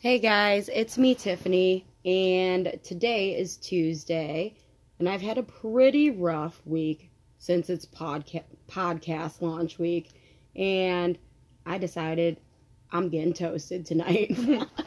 Hey guys, it's me, Tiffany, and today is Tuesday, and I've had a pretty rough week since it's podca- podcast launch week, and I decided I'm getting toasted tonight.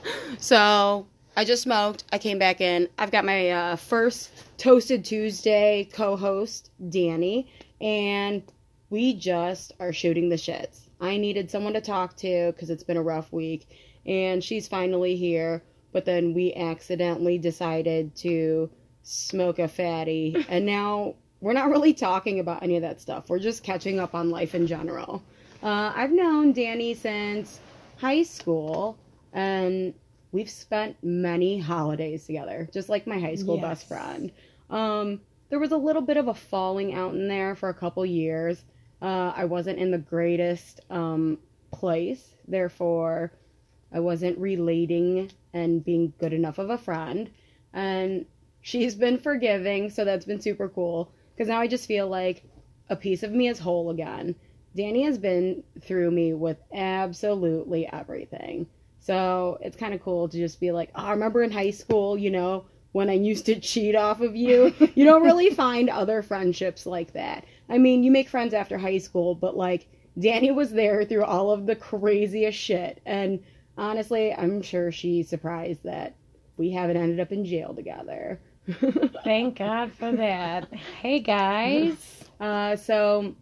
so I just smoked. I came back in. I've got my uh, first Toasted Tuesday co host, Danny, and we just are shooting the shits. I needed someone to talk to because it's been a rough week, and she's finally here. But then we accidentally decided to smoke a fatty, and now we're not really talking about any of that stuff. We're just catching up on life in general. Uh, I've known Danny since high school, and we've spent many holidays together, just like my high school Yes. best friend. Um, there was a little bit of a falling out in there for a couple years. Uh, I wasn't in the greatest um, place, therefore, I wasn't relating and being good enough of a friend. And she's been forgiving, so that's been super cool. Because now I just feel like a piece of me is whole again. Danny has been through me with absolutely everything. So it's kind of cool to just be like, oh, I remember in high school, you know, when I used to cheat off of you. you don't really find other friendships like that. I mean, you make friends after high school, but like, Danny was there through all of the craziest shit. And honestly, I'm sure she's surprised that we haven't ended up in jail together. Thank God for that. Hey guys. Uh, so,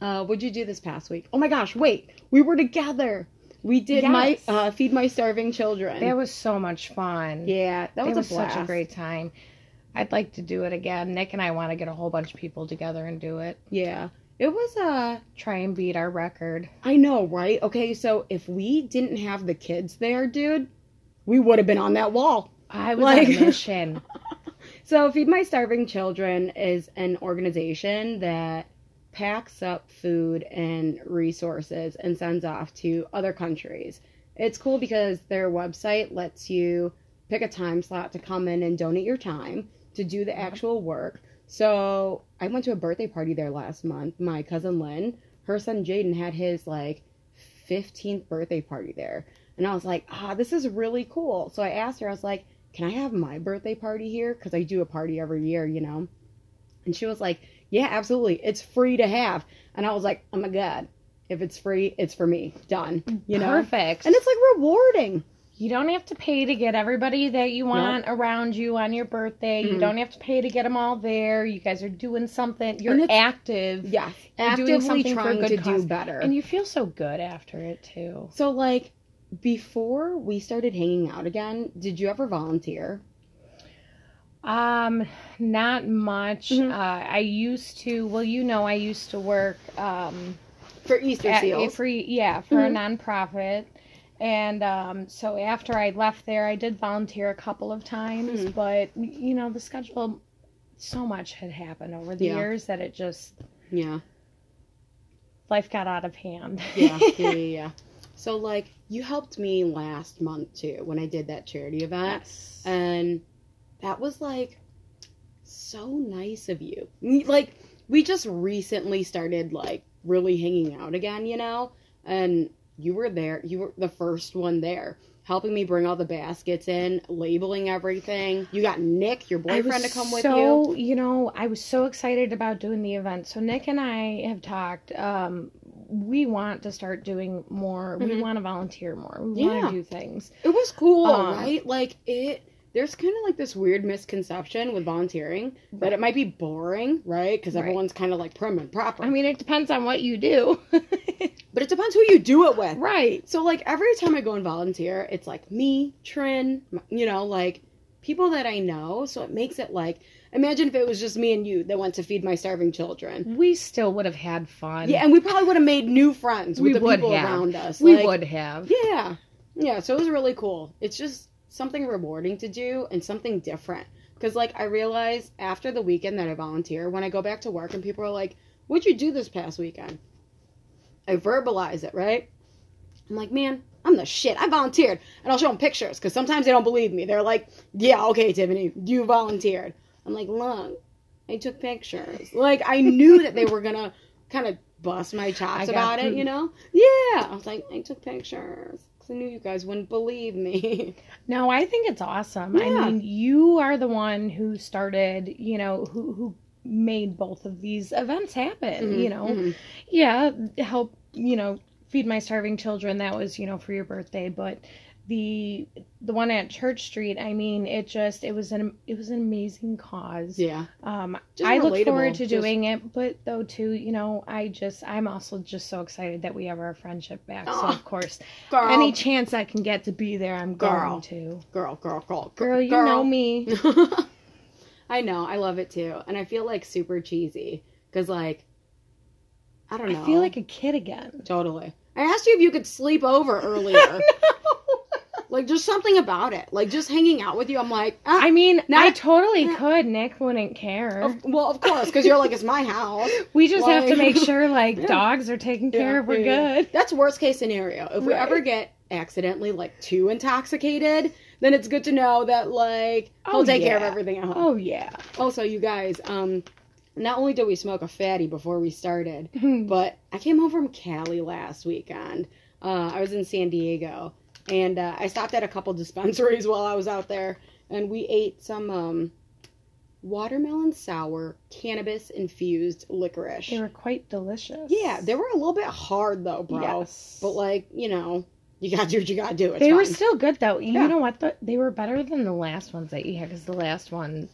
uh, what'd you do this past week? Oh my gosh, wait, we were together. We did my uh, feed my starving children. That was so much fun. yeah, that was, was a such a great time. I'd like to do it again. Nick and I want to get a whole bunch of people together and do it. Yeah, it was. a Try and beat our record. I know, right? Okay, so if we didn't have the kids there, dude, we would have been on that wall. I was Like- on a mission. So, Feed My Starving Children is an organization that packs up food and resources and sends off to other countries. It's cool because their website lets you pick a time slot to come in and donate your time to do the actual work. So, I went to a birthday party there last month. My cousin Lynn, her son Jaden had his like 15th birthday party there. And I was like, ah, this is really cool. So I asked her, I was like, can I have my birthday party here? Because I do a party every year, you know? And she was like, yeah, absolutely. It's free to have. And I was like, oh my God, if it's free, it's for me. Done. You know? Perfect. And it's like rewarding. You don't have to pay to get everybody that you want around you on your birthday. You Mhm. don't have to pay to get them all there. You guys are doing something. You're active. Yes. You're Actively doing something for a trying good to cause. do better. And you feel so good after it too. so, like, before we started hanging out again, did you ever volunteer? Um, not much. Mhm. Uh, I used to. Well, you know, I used to work. Um, For Easter at, seals. for yeah for Mhm. a nonprofit, and um, so after I left there, I did volunteer a couple of times. Mhm. But you know, the schedule, so much had happened over the Yeah. years that it just yeah. life got out of hand. yeah, yeah, yeah, yeah. So like you helped me last month too when I did that charity event, yes. and that was like so nice of you. Like we just recently started like really hanging out again, you know, and you were there. You were the first one there. Helping me bring all the baskets in, labeling everything. You got Nick, your boyfriend, to come with you. so, you. know, I was so excited about doing the event. So Nick and I have talked. Um, we want to start doing more. We Mhm. want to volunteer more. We Yeah. want to do things. It was cool, Um, right? Like it. There's kind of like this weird misconception with volunteering that it might be boring, right? Because Right. everyone's kind of like prim and proper. I mean, it depends on what you do. but it depends who you do it with. right. So like every time I go and volunteer, it's like me, Trin, you know, like people that I know. So it makes it like imagine if it was just me and you that went to feed my starving children. We still would have had fun. Yeah, and we probably would have made new friends with We the would people have. around us. we Like, would have. Yeah. Yeah, so it was really cool. It's just something rewarding to do and something different. Because, like, I realize after the weekend that I volunteer, when I go back to work and people are like, What'd you do this past weekend? I verbalize it, right? I'm like, Man, I'm the shit. I volunteered. And I'll show them pictures because sometimes they don't believe me. They're like, Yeah, okay, Tiffany, you volunteered. I'm like, Look, I took pictures. Like, I knew that they were going to kind of bust my chops about it, you. you know? Yeah. I was like, I took pictures. because I knew you guys wouldn't believe me. No, I think it's awesome. I mean, you are the one who started, you know, who who made both of these events happen, Mhm, you know. mhm. Yeah, help, you know, feed my starving children. That was, you know, for your birthday, but the the one at Church Street, I mean, it just it was an it was an amazing cause. Yeah. Um, Just I look forward to just- doing it, but though too, you know, I just I'm also just so excited that we have our friendship back. So of course, Girl. any chance I can get to be there, I'm Girl. going to. girl, girl, girl, Girl, you know me. I know. I love it too. And I feel like super cheesy. Because, like, I don't know. I feel like a kid again. Totally. I asked you if you could sleep over earlier. like, just something about it. Like, just hanging out with you. I'm like, ah, I mean, Now- I totally Yeah. could. Nick wouldn't care. of- well, of course, because you're like, it's my house. we just have to make sure like Yeah. dogs are taken care Yeah, of. We're yeah, good. That's worst case scenario. If we ever get accidentally, like, too intoxicated, then it's good to know that, like, Oh, he'll take care of everything at home. Oh yeah. Also, you guys, um, not only did we smoke a fatty before we started, but but I came home from Cali last weekend. Uh, I was in San Diego, and uh, I stopped at a couple dispensaries while I was out there, and we ate some um, watermelon sour cannabis infused licorice. they were quite delicious. yeah, they were a little bit hard though, bro. Yes. But like, you know, you gotta do what you gotta do. It's they were still good though. You Yeah. know what? The, they were better than the last ones that you had because the last one,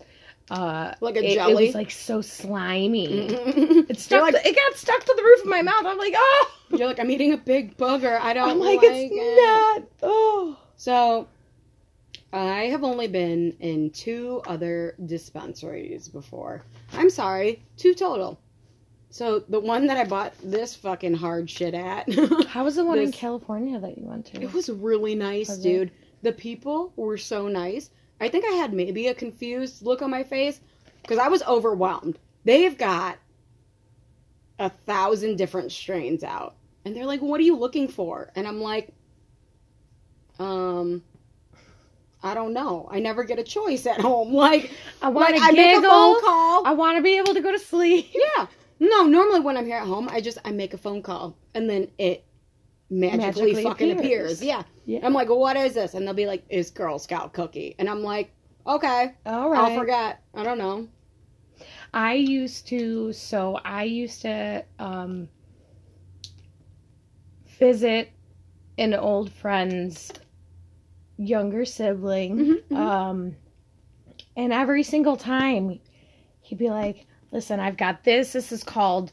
uh, like a it, it was like so slimy. It stuck. Like, to- it got stuck to the roof of my mouth. I'm like, oh. you're like, I'm eating a big booger. I don't I'm like, like it's it. not. Oh. So, I have only been in two other dispensaries before. I'm sorry, two total. So, the one that I bought this fucking hard shit at, How was the one in California that you went to? it was really nice, Was it? dude. The people were so nice. I think I had maybe a confused look on my face because I was overwhelmed. They've got a thousand different strains out. And they're like, what are you looking for? And I'm like, um, I don't know. I never get a choice at home. Like, I want like to I make a phone call. I want to be able to go to sleep. yeah. No, normally when I'm here at home, I just I make a phone call and then it magically, Magically fucking appears. appears. Yeah. Yeah. I'm like, well, what is this? And they'll be like, it's Girl Scout cookie. And I'm like, okay, All right. I'll forget. I don't know. I used to so I used to um visit an old friend's younger sibling Mhm, mhm. um and every single time he'd be like listen I've got this this is called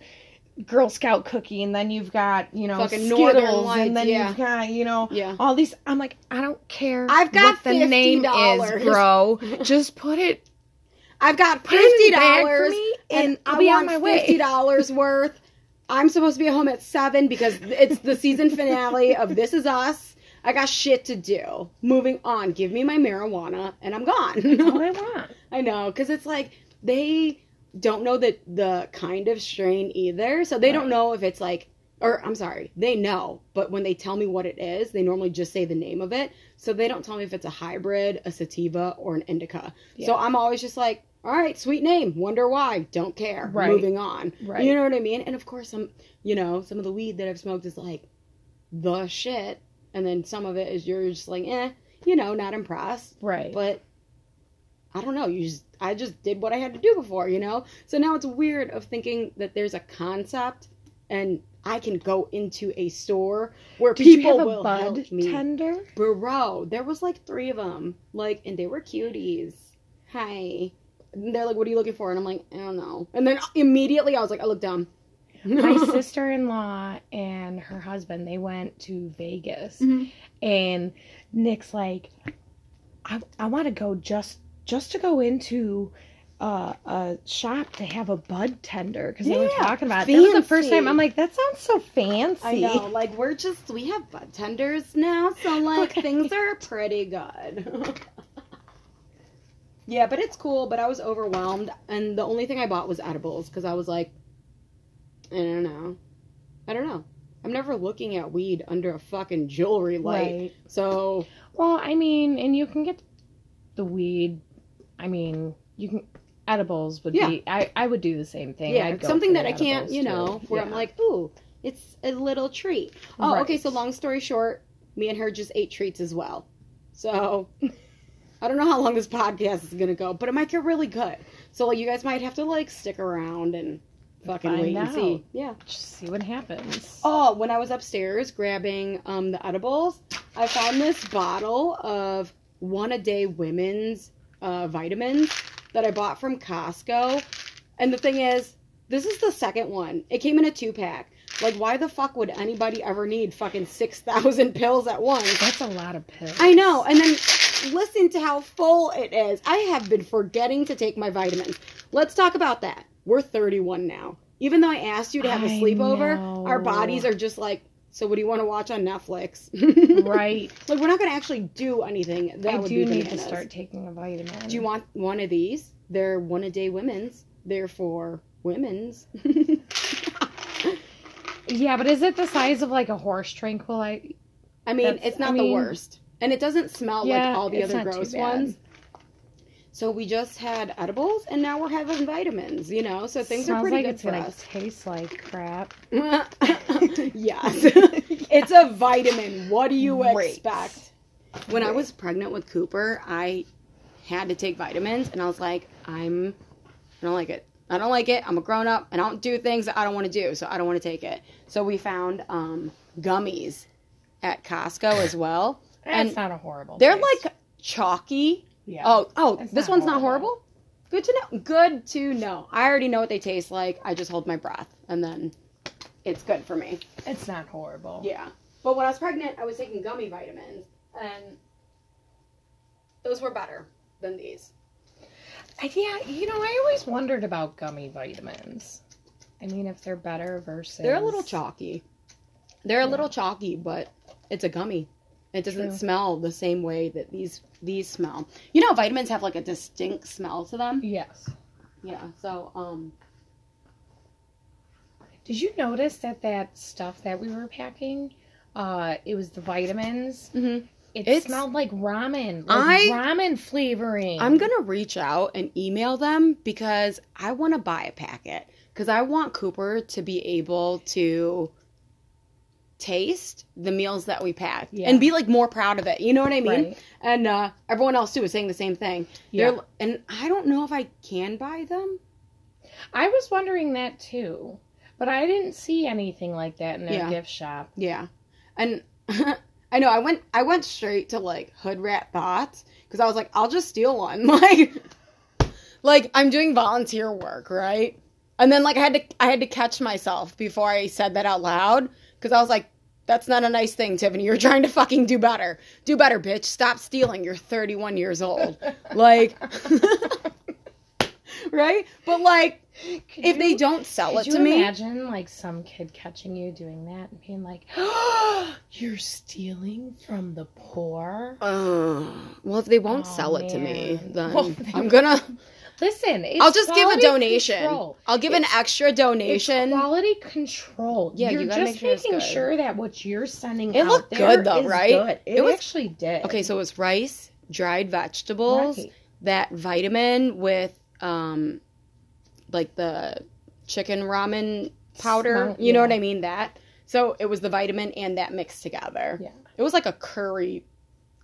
Girl Scout cookie and then you've got you know Fucking Skittles Northern Lights, and then yeah. you've got you know Yeah. all these I'm like I don't care I've got what the name $50. is bro just put it I've got put it in fifty the bag for dollars and I'll be on want my way fifty dollars worth. I'm supposed to be at home at seven because it's the season finale of This Is Us. I got shit to do. Moving on. Give me my marijuana and I'm That's gone. all I want I know, because it's like they don't know the the kind of strain either, so they don't know if it's like, or I'm sorry, they know, but when they tell me what it is, they normally just say the name of it, so they don't tell me if it's a hybrid, a sativa, or an indica. So I'm always just like, all right, sweet name, wonder why, don't care, Right. moving on. Right. You know what I mean? And of course, some, you know, some of the weed that I've smoked is like the shit, and then some of it is you're just like, eh, you know, not impressed right but I don't know. You just I just did what I had to do before, you know. So now it's weird of thinking that there's a concept and I can go into a store where Did people you have a will bud help me. tender? Bro, there was like three of them, like, and they were cuties. Hi. And they're like, "What are you looking for?" And I'm like, "I don't know." And then immediately I was like, "I look dumb." My sister-in-law and her husband they went to Vegas, Mhm. and Nick's like, "I I want to go just just to go into." Uh, a shop to have a bud tender because they were talking about it. That was the first time I'm like, that sounds so fancy. I know, like we're just we have bud tenders now, so like Okay. things are pretty good. yeah, but it's cool. But I was overwhelmed, and the only thing I bought was edibles because I was like, I don't know, I don't know. I'm never looking at weed under a fucking jewelry light. Right. So Well, I mean, and you can get the weed. I mean, you can edibles would Yeah. be. I I would do the same thing. yeah, I'd go something that I can't, you know, too. where I'm like, ooh, it's a little treat. Oh, Right. okay. So long story short, me and her just ate treats as well. So I don't know how long this podcast is gonna go, but it might get really good. So like, you guys might have to like stick around and fucking Find wait and see. Yeah. Just see what happens. Oh, when I was upstairs grabbing um, the edibles, I found this bottle of one a day women's uh, vitamins that I bought from Costco. And the thing is, this is the second one. It came in a two pack. Like, why the fuck would anybody ever need fucking 6,000 pills at once? That's a lot of pills. I know. And then listen to how full it is. I have been forgetting to take my vitamins. Let's talk about that. We're 31 now. Even though I asked you to have a sleepover, our bodies are just like, so what do you want to watch on Netflix? Right. Like we're not going to actually do anything. That I do need to start taking a vitamin. Do you want one of these? They're one a day women's. They're for women's. Yeah, but is it the size of like a horse tranquilizer? I mean, That's- it's not I the mean- worst. And it doesn't smell Yeah, like all the other gross ones. So we just had edibles and now we're having vitamins, you know? So things Smells are pretty like good it's for us. taste like crap. yes. it's a vitamin. What do you Great. expect? When I was pregnant with Cooper, I had to take vitamins and I was like, I'm I don't like it. I don't like it. I'm a grown up and I don't do things that I don't want to do, so I don't want to take it. So we found um, gummies at Costco as well. That's And not a horrible. They're taste. like chalky. Yeah. Oh, oh, It's this not one's not horrible. horrible. Good to know. Good to know. I already know what they taste like. I just hold my breath and then it's good for me. it's not horrible. Yeah. But when I was pregnant, I was taking gummy vitamins and those were better than these. I- Yeah, you know, I always wondered about gummy vitamins. I mean, if they're better versus They're a little chalky. They're a little chalky, but it's a gummy. It doesn't True. smell the same way that these these smell. You know, vitamins have like a distinct smell to them. Yes. Yeah. So, um, Did you notice that that stuff that we were packing, uh, it was the vitamins. mhm. It It's- smelled like ramen, like I- ramen flavoring. I'm gonna reach out and email them because I want to buy a packet because I want Cooper to be able to taste the meals that we packed Yeah. and be like more proud of it. You know what I mean? Right. And uh, everyone else too was saying the same thing. Yeah. They're, and I don't know if I can buy them. I was wondering that too, but I didn't see anything like that in their Yeah. gift shop. Yeah, and I know I went I went straight to like hood rat thoughts because I was like I'll just steal one like like I'm doing volunteer work right, and then like I had to I had to catch myself before I said that out loud because I was like that's not a nice thing Tiffany. You're trying to fucking do better. Do better bitch. Stop stealing. You're 31 years old. Like right? But like Could if they don't sell it you to me imagine like some kid catching you doing that and being like, "You're stealing from the poor"? Uh, well, if they won't Oh, sell it to me, then Well, I'm gonna. Listen, it's I'll just give a donation. control. I'll give an extra donation. It's quality control. Yeah, you're you just make sure it's making sure that what you're sending It out looked good, though, right? good. It, It was- actually did. Okay, so it was rice, dried vegetables, Right. that vitamin with um, like the chicken ramen powder. Smell- you know yeah. what I mean? That. So it was the vitamin and that mixed together. Yeah. It was like a curry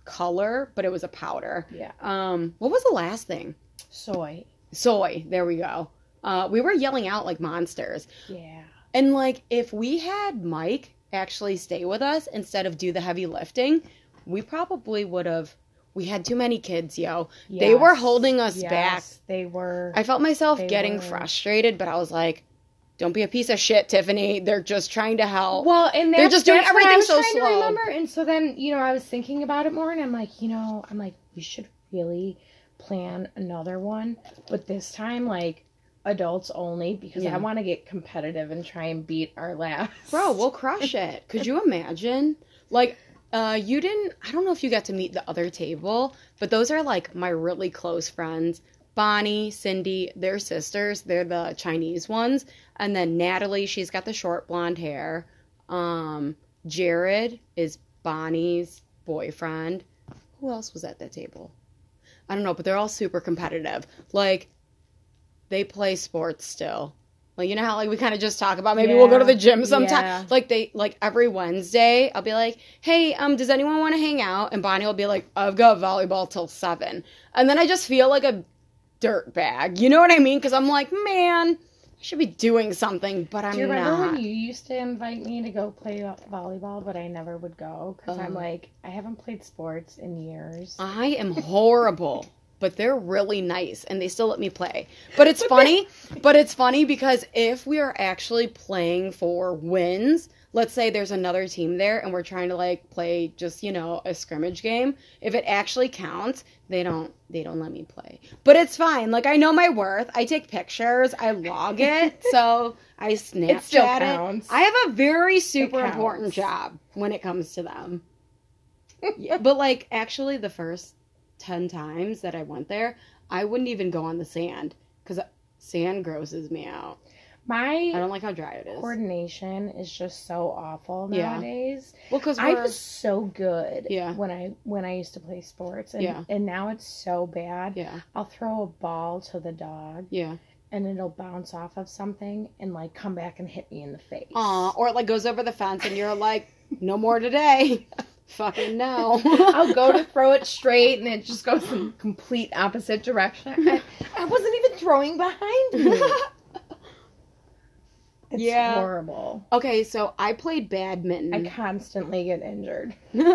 color, but it was a powder. Yeah. Um, what was the last thing? Soy. Soy. There we go. Uh, we were yelling out like monsters. Yeah. And like if we had Mike actually stay with us instead of do the heavy lifting, we probably would have we had too many kids, yo. They were holding us Yes, back. They were. I felt myself getting were. frustrated, but I was like, don't be a piece of shit, Tiffany. They're just trying to help. Well, and They're just doing that's what I everything so slow. remember. And so then, you know, I was thinking about it more, and I'm like, you know, I'm like, we should really plan another one, but this time, like, adults only, because Yeah. I want to get competitive and try and beat our last. Bro, we'll crush it. Could you imagine? Like, uh, you didn't. I don't know if you got to meet the other table, but those are like my really close friends. Bonnie, Cindy, they're sisters. They're the Chinese ones, and then Natalie. She's got the short blonde hair. Um, Jared is Bonnie's boyfriend. Who else was at that table? I don't know, but they're all super competitive. Like, they play sports still. Like you know how like we kind of just talk about maybe we'll go to the gym sometime. Yeah. Like they like every Wednesday I'll be like, "Hey, um does anyone want to hang out?" And Bonnie will be like, "I've got volleyball till 7." And then I just feel like a dirt bag. You know what I mean? Cuz I'm like, "Man, I should be doing something, but I'm Do you remember not." when you used to invite me to go play volleyball, but I never would go because I'm Uh. like, I haven't played sports in years. I am horrible, but they're really nice and they still let me play. But it's funny, but it's funny because if we are actually playing for wins, let's say there's another team there and we're trying to like play just, you know, a scrimmage game, if it actually counts, they don't they don't let me play. But it's fine. Like I know my worth. I take pictures, I log it, so I Snapchat It still it. counts. I have a very super important job when it comes to them. Yeah, but like actually the first 10 times that I went there, I wouldn't even go on the sand cuz sand grosses me out. I My don't like how dry it is. coordination is just so awful Yeah. nowadays. Well, cuz I was so good Yeah. when I when I used to play sports, and Yeah. and now it's so bad. yeah. I'll throw a ball to the dog, Yeah. and it'll bounce off of something and like come back and hit me in the face. Aw, or it like goes over the fence and you're like, "No more today." Fucking no. I'll go to throw it straight, and it just goes in complete opposite direction. I, I wasn't even throwing behind me. It's Yeah. horrible. okay, so I played badminton. I constantly get injured, you're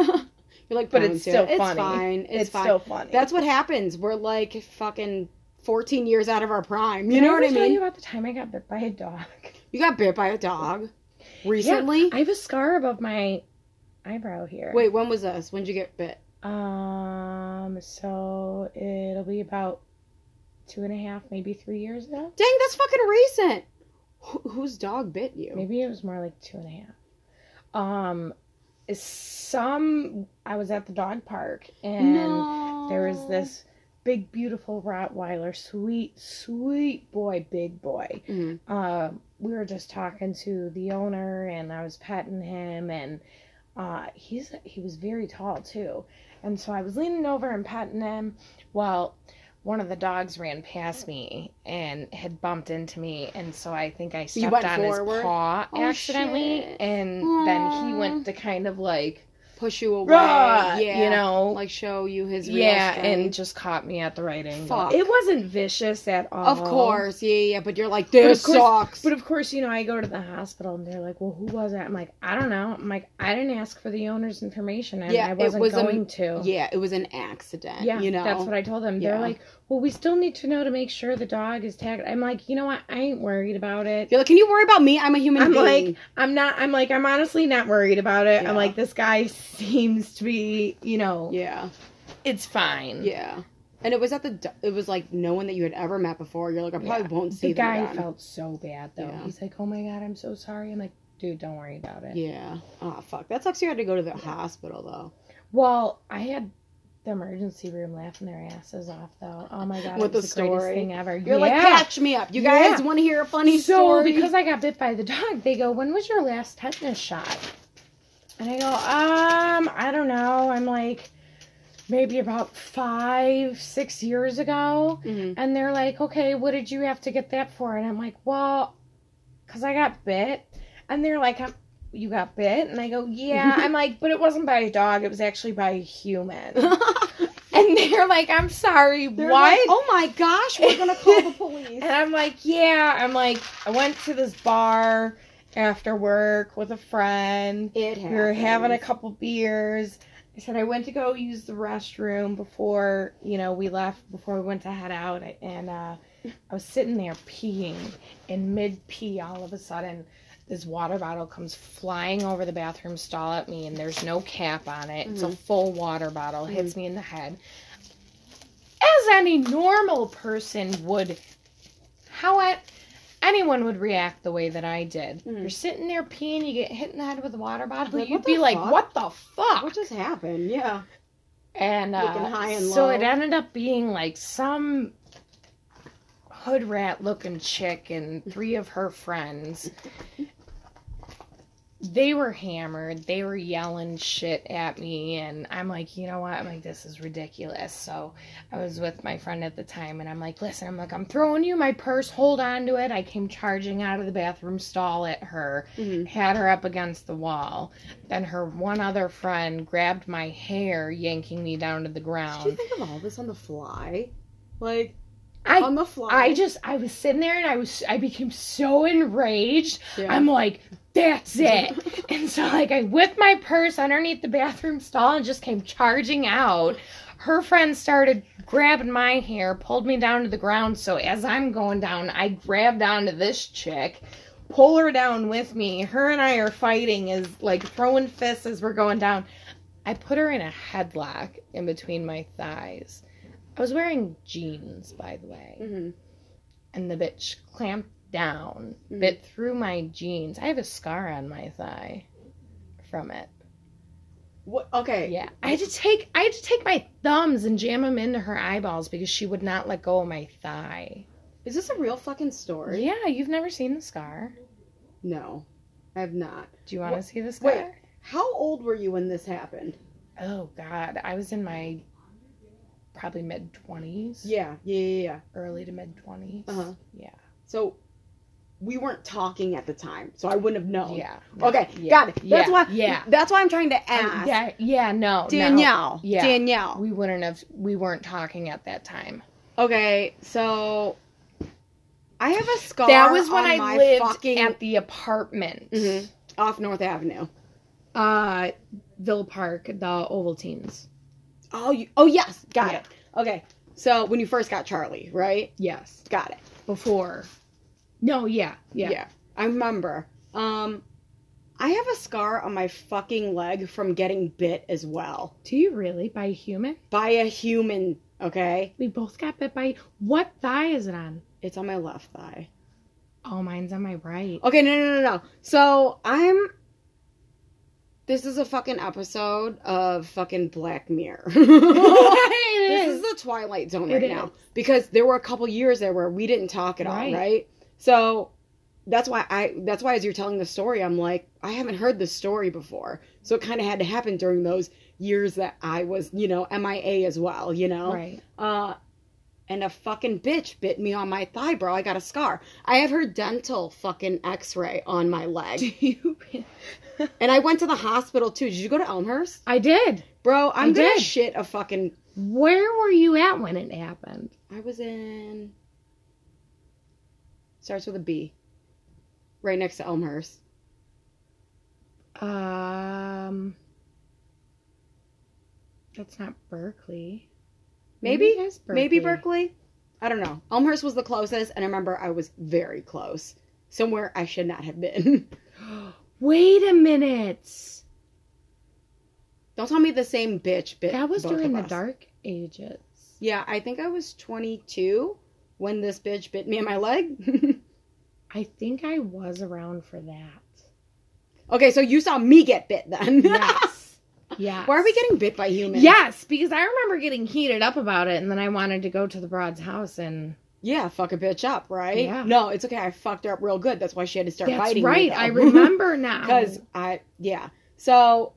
like, but it's still it. funny. It's fine. It's, fine. still funny. That's what happens. We're like fucking 14 years out of our prime. You Did know what I ever tell mean? you about the time I got bit by a dog? You got bit by a dog recently? Yeah, I have a scar above my eyebrow here. Wait, when was this? When did you get bit? Um, so it'll be about two and a half, maybe three years ago. Dang, that's fucking recent. Wh- whose dog bit you? Maybe it was more like two and a half. Um, some I was at the dog park and no. there was this big, beautiful Rottweiler, sweet, sweet boy, big boy. Mhm. uh, we were just talking to the owner and I was petting him and uh, he's he was very tall too. And so I was leaning over and petting him while one of the dogs ran past me and had bumped into me and so I think I stepped on forward? his paw Oh, accidentally shit. and then he went to kind of like Push you away. "Rah," yeah. you know Like show you his yeah and just caught me at the right angle. Fuck. It wasn't vicious at all. Of course, yeah, yeah, but you're like, But this course- sucks. But of course, you know, I go to the hospital and they're like, "Well, who was that?" I'm like, "I don't know." I'm like, "I didn't ask for the owner's information, and Yeah, I wasn't was a- going to." yeah, it was an accident. Yeah, you know. that's what I told them. They're Yeah. like, "Well, we still need to know to make sure the dog is tagged." I'm like, "You know what? I ain't worried about it." You're like, can you worry about me? I'm a human I'm being. like, I'm not. I'm like, I'm honestly not worried about it. Yeah. I'm like, this guy seems to be, you know, yeah, it's fine. yeah. And it was at the. It was like no one that you had ever met before. You're like, I probably Yeah. won't see The guy again. felt so bad though. Yeah. He's like, "Oh my god, I'm so sorry." I'm like, "Dude, don't worry about it." Yeah. Oh fuck. That sucks. You had to go to the hospital though. Well, I had the emergency room laughing their asses off though. Oh my god, With it the the, greatest story. thing ever. You're yeah. like, catch me up. You guys Yeah. want to hear a funny so story? because I got bit by the dog, they go, "When was your last tetanus shot?" And I go, "Um, I don't know. I'm like, maybe about five, six years ago." Mhm. And they're like, "Okay, what did you have to get that for?" And I'm like, "Well, because I got bit." And they're like, "Um, "You got bit?" And I go, "Yeah." I'm like, "But it wasn't by a dog. It was actually by a human." And they're like, I'm sorry, They're what? like, oh my gosh, we're gonna call the police. And I'm like, yeah. I'm like, I went to this bar after work with a friend. it We were having a couple beers. I said I went to go use the restroom before, you know, we left, before we went to head out. And uh, I was sitting there peeing. and mid pee, all of a sudden, this water bottle comes flying over the bathroom stall at me, and there's no cap on it. It's a Mhm. full water bottle, hits me in the head. As any normal person would, how I, anyone would react the way that I did. Mhm. You're sitting there peeing, you get hit in the head with a water bottle, Like, you'd be the like, "What the fuck?" What just happened? Yeah. and uh, and so it ended up being like some hood rat looking chick and three of her friends they were hammered. They were yelling shit at me, and I'm like, you know what? I'm like, this is ridiculous. So I was with my friend at the time, and I'm like, listen, I'm like, I'm throwing you my purse. Hold on to it. I came charging out of the bathroom stall at her, Mhm. had her up against the wall. Then her one other friend grabbed my hair, yanking me down to the ground. Did you think of all this on the fly? Like I on the fly. I just I was sitting there and I was I became so enraged. Yeah. I'm like, that's it. and so like I whipped my purse underneath the bathroom stall and just came charging out. Her friend started grabbing my hair, pulled me down to the ground. So as I'm going down, I grabbed onto this chick, pull her down with me. Her and I are fighting as like throwing fists as we're going down. I put her in a headlock in between my thighs. I was wearing jeans, by the way Mhm. and the bitch clamped down, Mhm. bit through my jeans. I have a scar on my thigh from it. What? Okay. Yeah, I had to take I had to take my thumbs and jam them into her eyeballs because she would not let go of my thigh. Is this a real fucking story? Yeah, you've never seen the scar. No, I have not. Do you want to see the scar? wait. How old were you when this happened? Oh God, I was in my probably mid twenties. Yeah, yeah, yeah, yeah. early to mid twenties. Uh-huh. Yeah, So we weren't talking at the time, so I wouldn't have known. yeah. Okay, yeah, got it. That's yeah, why. Yeah. That's why I'm trying to Um, ask yeah, yeah, no, no. Danielle. Yeah. Danielle. We wouldn't have. We weren't talking at that time. Okay, so I have a scar. that was when on I lived fucking at the apartment. Mhm. off North Avenue. Uh, Villa Park, the Ovaltines. Oh, you. Oh, yes, got Yeah. it. Okay, so when you first got Charlie, right? Yes. Got it. Before. No. Yeah. Yeah. I remember. Um, I have a scar on my fucking leg from getting bit as well Do you really by a human? by a human. Okay, We both got bit by. What thigh is it on? it's on my left thigh. Oh, mine's on my right. Okay, no, no, no, no. So I'm. This is a fucking episode of fucking Black Mirror. this is is. the Twilight Zone It right is. now because there were a couple years there where we didn't talk at all, Right. right? So that's why I. That's why as you're telling the story, I'm like, I haven't heard this story before, so it kind of had to happen during those years that I was, you know, MIA as well, you know. Right. Uh, and a fucking bitch bit me on my thigh, bro. I got a scar. I have her dental fucking X-ray on my leg. Do you? And I went to the hospital too. Did you go to Elmhurst? I did. Bro, I'm I gonna did. shit a fucking. Where were you at when it happened? I was in. Starts with a B. Right next to Elmhurst. Um, that's not Berkeley. Maybe? it is Maybe Berkeley? I don't know. Elmhurst was the closest, and I remember I was very close. Somewhere I should not have been. Wait a minute. don't tell me the same bitch bit. That was during the us. Dark Ages. Yeah, I think I was 22 when this bitch bit me on my leg. I think I was around for that. okay, so you saw me get bit then. Yes. Yes. Why are we getting bit by humans? Yes, because I remember getting heated up about it, and then I wanted to go to the broad's house, and Yeah, fuck a bitch up, right? Yeah. No, it's okay. I fucked her up real good. That's why she had to start that's fighting. right. I remember now. Because I, yeah. So,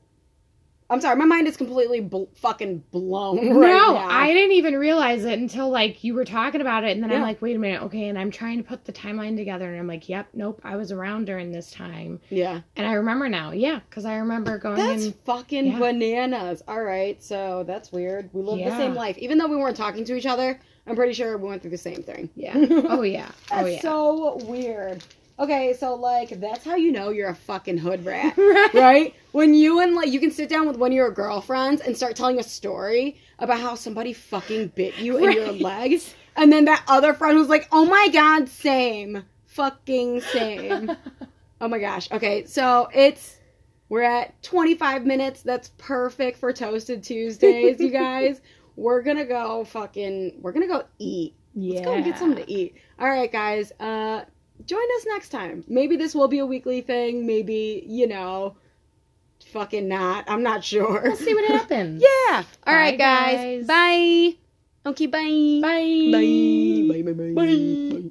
I'm sorry. My mind is completely bl- fucking blown right no, now. I didn't even realize it until like you were talking about it, and then I'm like, wait a minute, okay, and I'm trying to put the timeline together, and I'm like, yep, nope, I was around during this time, Yeah. and I remember now, yeah, because I remember going That's in. fucking Yeah. bananas. All right. So, that's weird. We live the same life. Even though we weren't talking to each other, I'm pretty sure we went through the same thing. Yeah. Oh yeah. Oh That's yeah. so weird. Okay, so like that's how you know you're a fucking hood rat, right. right? When you and like you can sit down with one of your girlfriends and start telling a story about how somebody fucking bit you in your legs, and then that other friend was like, "Oh my god, same, fucking same." oh my gosh. Okay, so it's we're at 25 minutes. That's perfect for Toasted Tuesdays, you guys. We're gonna go fucking. We're gonna go eat. yeah. Let's go get something to eat. All right, guys. Uh, join us next time. Maybe this will be a weekly thing. Maybe you know, fucking not. I'm not sure. We'll see what happens. yeah. All right, Bye, guys. guys. Bye. Okay. Bye. Bye. Bye. Bye. Bye. Bye. Bye.